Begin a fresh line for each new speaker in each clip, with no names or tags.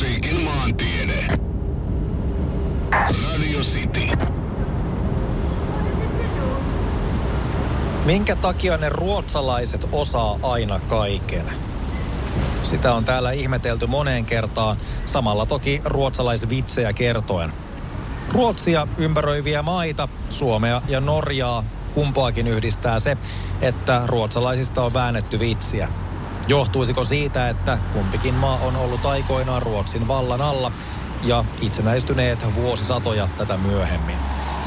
Rockmusiikin maantiede. Radio City.
Minkä takia ne ruotsalaiset osaa aina kaiken? Sitä on täällä ihmetelty moneen kertaan, samalla toki ruotsalaisvitsejä kertoen. Ruotsia ympäröiviä maita, Suomea ja Norjaa, kumpaakin yhdistää se, että ruotsalaisista on väännetty vitsiä. Johtuisiko siitä, että kumpikin maa on ollut aikoinaan Ruotsin vallan alla ja itsenäistyneet vuosisatoja tätä myöhemmin?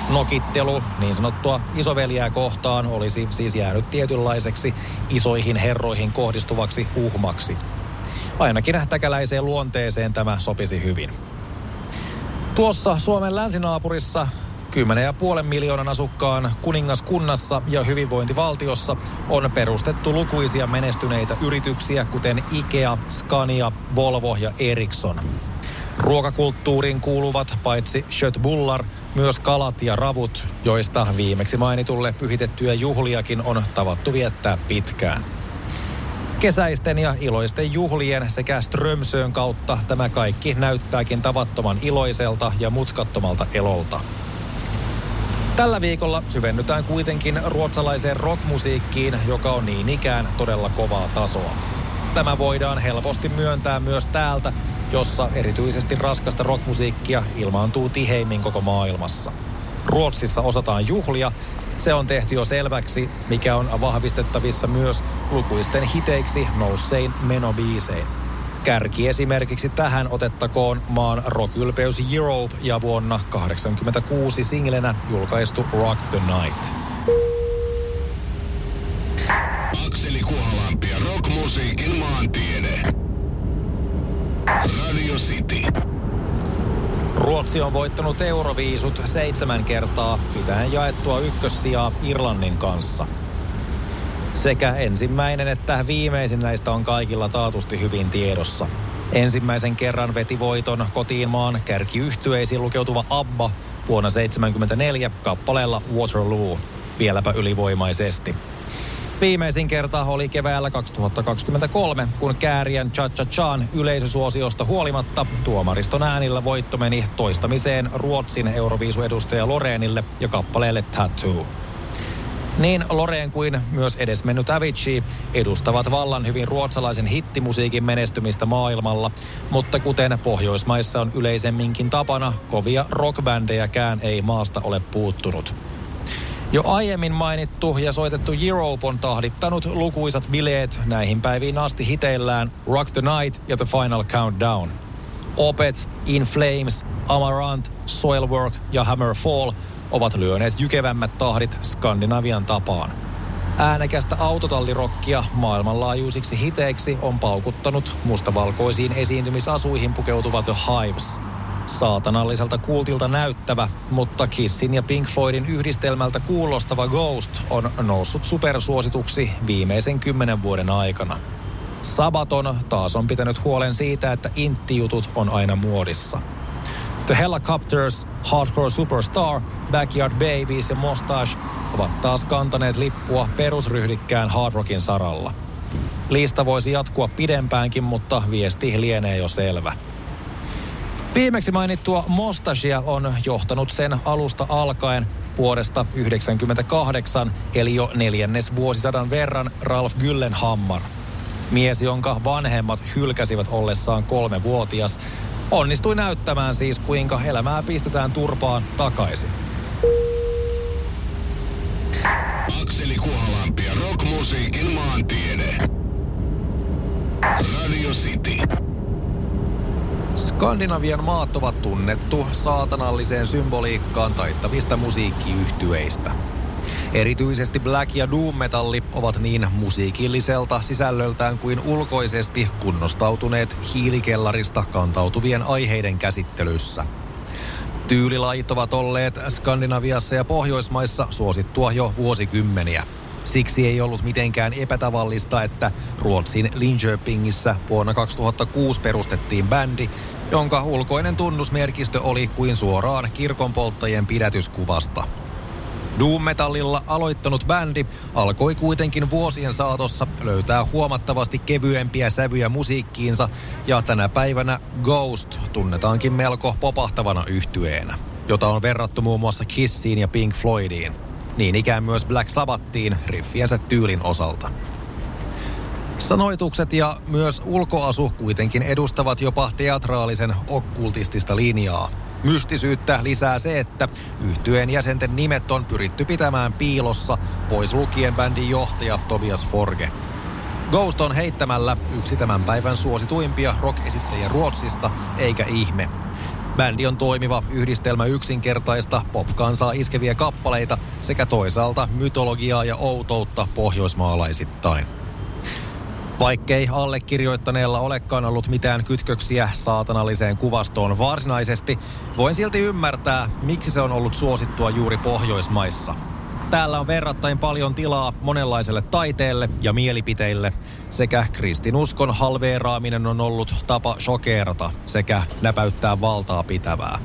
Nokittelu niin sanottua isoveljää kohtaan olisi siis jäänyt tietynlaiseksi isoihin herroihin kohdistuvaksi uhmaksi. Ainakin täkäläiseen luonteeseen tämä sopisi hyvin. Tuossa Suomen länsinaapurissa 10,5 miljoonan asukkaan kuningaskunnassa ja hyvinvointivaltiossa on perustettu lukuisia menestyneitä yrityksiä, kuten IKEA, Scania, Volvo ja Ericsson. Ruokakulttuuriin kuuluvat paitsi Schötbullar, myös kalat ja ravut, joista viimeksi mainitulle pyhitettyjä juhliakin on tavattu viettää pitkään. Kesäisten ja iloisten juhlien sekä Strömsön kautta tämä kaikki näyttääkin tavattoman iloiselta ja mutkattomalta elolta. Tällä viikolla syvennytään kuitenkin ruotsalaiseen rockmusiikkiin, joka on niin ikään todella kovaa tasoa. Tämä voidaan helposti myöntää myös täältä, jossa erityisesti raskasta rockmusiikkia ilmaantuu tiheimmin koko maailmassa. Ruotsissa osataan juhlia, se on tehty jo selväksi, mikä on vahvistettavissa myös lukuisten hiteiksi noussein menobiisein. Kärki esimerkiksi tähän otettakoon maan rockylpeys Europe ja vuonna 1986 singlenä julkaistu Rock the Night.
Akseli Kuhalampi ja rockmusiikin maantiede. Radio City.
Ruotsi on voittanut Euroviisut seitsemän kertaa, pitäen jaettua ykkössijaa Irlannin kanssa. Sekä ensimmäinen että viimeisin näistä on kaikilla taatusti hyvin tiedossa. Ensimmäisen kerran veti voiton kotiin maan kärkiyhtyeisiin lukeutuva ABBA vuonna 1974 kappaleella Waterloo, vieläpä ylivoimaisesti. Viimeisin kerta oli keväällä 2023, kun Kääriän Cha Cha Chan yleisösuosiosta huolimatta tuomariston äänillä voitto meni toistamiseen Ruotsin Euroviisu-edustaja Loreenille ja kappaleelle Tattoo. Niin Loreen kuin myös edesmennyt Avicii edustavat vallan hyvin ruotsalaisen hittimusiikin menestymistä maailmalla, mutta kuten Pohjoismaissa on yleisemminkin tapana, kovia rockbändejäkään ei maasta ole puuttunut. Jo aiemmin mainittu ja soitettu Europe on tahdittanut lukuisat bileet näihin päiviin asti hiteillään Rock the Night ja The Final Countdown. Opet, In Flames, Amarant, Soilwork ja Hammerfall ovat lyöneet jykevämmät tahdit Skandinavian tapaan. Äänekästä autotallirokkia maailmanlaajuisiksi hiteiksi on paukuttanut mustavalkoisiin esiintymisasuihin pukeutuvat The Hives – Saatanalliselta kultilta näyttävä, mutta Kissin ja Pink Floydin yhdistelmältä kuulostava Ghost on noussut supersuosituksi viimeisen kymmenen vuoden aikana. Sabaton taas on pitänyt huolen siitä, että intti-jutut on aina muodissa. The Helicopters, Hardcore Superstar, Backyard Babies ja Mustache ovat taas kantaneet lippua perusryhdikkään hard rockin saralla. Lista voisi jatkua pidempäänkin, mutta viesti lienee jo selvä. Viimeksi mainittua Mostashia on johtanut sen alusta alkaen vuodesta 1998, eli jo neljännes vuosisadan verran Ralf Gyllenhammar. Mies, jonka vanhemmat hylkäsivät ollessaan kolme vuotias, onnistui näyttämään siis, kuinka elämää pistetään turpaan takaisin.
Akseli Kuhalampi ja rockmusiikin maantiede. Radio City.
Skandinavian maat ovat tunnettu saatanalliseen symboliikkaan taittavista musiikkiyhtyeistä. Erityisesti black ja doom metalli ovat niin musiikilliselta sisällöltään kuin ulkoisesti kunnostautuneet hiilikellarista kantautuvien aiheiden käsittelyssä. Tyylilajit ovat olleet Skandinaviassa ja Pohjoismaissa suosittua jo vuosikymmeniä. Siksi ei ollut mitenkään epätavallista, että Ruotsin Linköpingissä vuonna 2006 perustettiin bändi, jonka ulkoinen tunnusmerkistö oli kuin suoraan kirkonpolttajien pidätyskuvasta. Doom-metallilla aloittanut bändi alkoi kuitenkin vuosien saatossa löytää huomattavasti kevyempiä sävyjä musiikkiinsa ja tänä päivänä Ghost tunnetaankin melko popahtavana yhtyeenä, jota on verrattu muun muassa Kissiin ja Pink Floydiin. Niin ikään myös Black Sabbathiin riffiensä tyylin osalta. Sanoitukset ja myös ulkoasu kuitenkin edustavat jopa teatraalisen okkultistista linjaa. Mystisyyttä lisää se, että yhtyeen jäsenten nimet on pyritty pitämään piilossa, pois lukien bändin johtaja Tobias Forge. Ghost on heittämällä yksi tämän päivän suosituimpia rock-esittäjiä Ruotsista, eikä ihme. Bändi on toimiva yhdistelmä yksinkertaista pop-kansaa iskeviä kappaleita sekä toisaalta mytologiaa ja outoutta pohjoismaalaisittain. Vaikkei allekirjoittaneella olekaan ollut mitään kytköksiä saatanalliseen kuvastoon varsinaisesti, voin silti ymmärtää, miksi se on ollut suosittua juuri Pohjoismaissa. Täällä on verrattain paljon tilaa monenlaiselle taiteelle ja mielipiteille, sekä kristinuskon halveeraaminen on ollut tapa shokeerata sekä näpäyttää valtaa pitävää.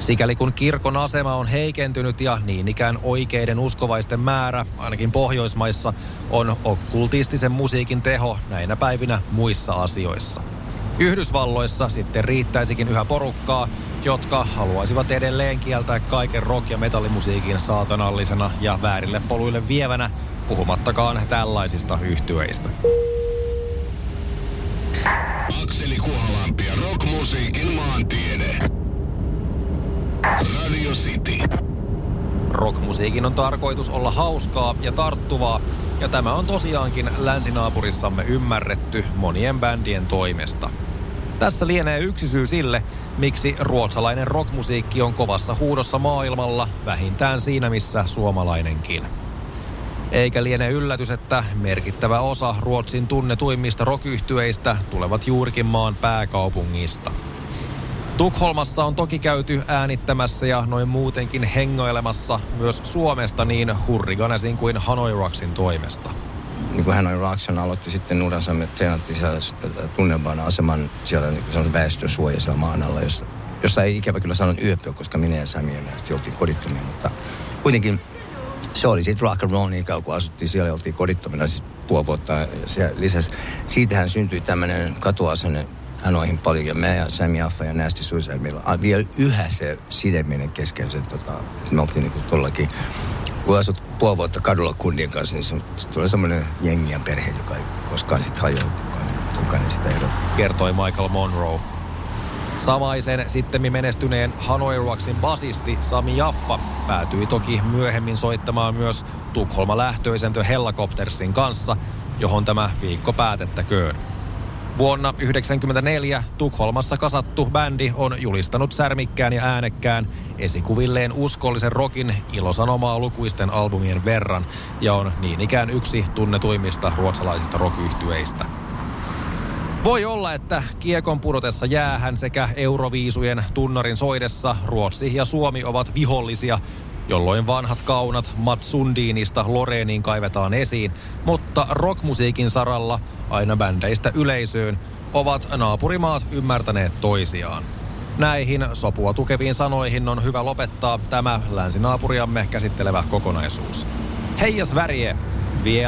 Sikäli kun kirkon asema on heikentynyt ja niin ikään oikeiden uskovaisten määrä, ainakin Pohjoismaissa, on okkultistisen musiikin teho näinä päivinä muissa asioissa. Yhdysvalloissa sitten riittäisikin yhä porukkaa, jotka haluaisivat edelleen kieltää kaiken rock- ja metallimusiikin saatanallisena ja väärille poluille vievänä, puhumattakaan tällaisista yhtyeistä.
Radio City.
Rockmusiikin on tarkoitus olla hauskaa ja tarttuvaa, ja tämä on tosiaankin länsinaapurissamme ymmärretty monien bändien toimesta. Tässä lienee yksi syy sille, miksi ruotsalainen rockmusiikki on kovassa huudossa maailmalla, vähintään siinä missä suomalainenkin. Eikä liene yllätys, että merkittävä osa Ruotsin tunnetuimmista rock tulevat juurikin maan pääkaupungista – Tukholmassa on toki käyty äänittämässä ja noin muutenkin hengoilemassa myös Suomesta niin Hurriganesin kuin Hanoi Rocksin toimesta.
Niin kuin Hanoi Rockson aloitti sitten nuransa, me treenattiin siellä tunnelmaan aseman siellä niin väestösuoja siellä maan alla, jossa, jossa ei ikävä kyllä sanonut yöpyä, koska minä ja Sami ja oltiin kodittomia, mutta kuitenkin se oli sitten rock and roll niin kauan, kun asuttiin siellä oltiin kodittomina siis puoli vuotta. Ja lisäksi siitähän syntyi tämmöinen katuasenne Hanoihin paljon ja mä ja Sam Jaffa ja Nasty Suicide, meillä on vielä yhä se sideminen kesken, se, tota, että me oltiin niinku tollakin, kun asut puoli vuotta kadulla kundien kanssa, niin se tulee semmoinen jengi ja perhe, joka ei koskaan sitten hajoa, kukaan, kukaan ei sitä ero.
Kertoi Michael Monroe. Samaisen sitten menestyneen Hanoi Rocksin basisti Sami Jaffa päätyi toki myöhemmin soittamaan myös Tukholma-lähtöisen The Hellacoptersin kanssa, johon tämä viikko päätettäköön. Vuonna 1994 Tukholmassa kasattu bändi on julistanut särmikkään ja äänekkään esikuvilleen uskollisen rokin ilosanomaa lukuisten albumien verran ja on niin ikään yksi tunnetuimmista ruotsalaisista rock Voi olla, että kiekon pudotessa jäähän sekä Euroviisujen tunnarin soidessa Ruotsi ja Suomi ovat vihollisia, jolloin vanhat kaunat Mats Sundinista Loreeniin kaivetaan esiin, mutta rockmusiikin saralla aina bändeistä yleisöön ovat naapurimaat ymmärtäneet toisiaan. Näihin sopua tukeviin sanoihin on hyvä lopettaa tämä länsinaapuriamme käsittelevä kokonaisuus. Heija Sverige, vi.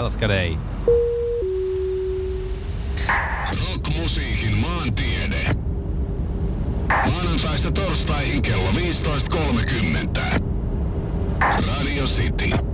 Rockmusiikin maantiede. Maanantaista torstaihin kello 15.30. Radio City.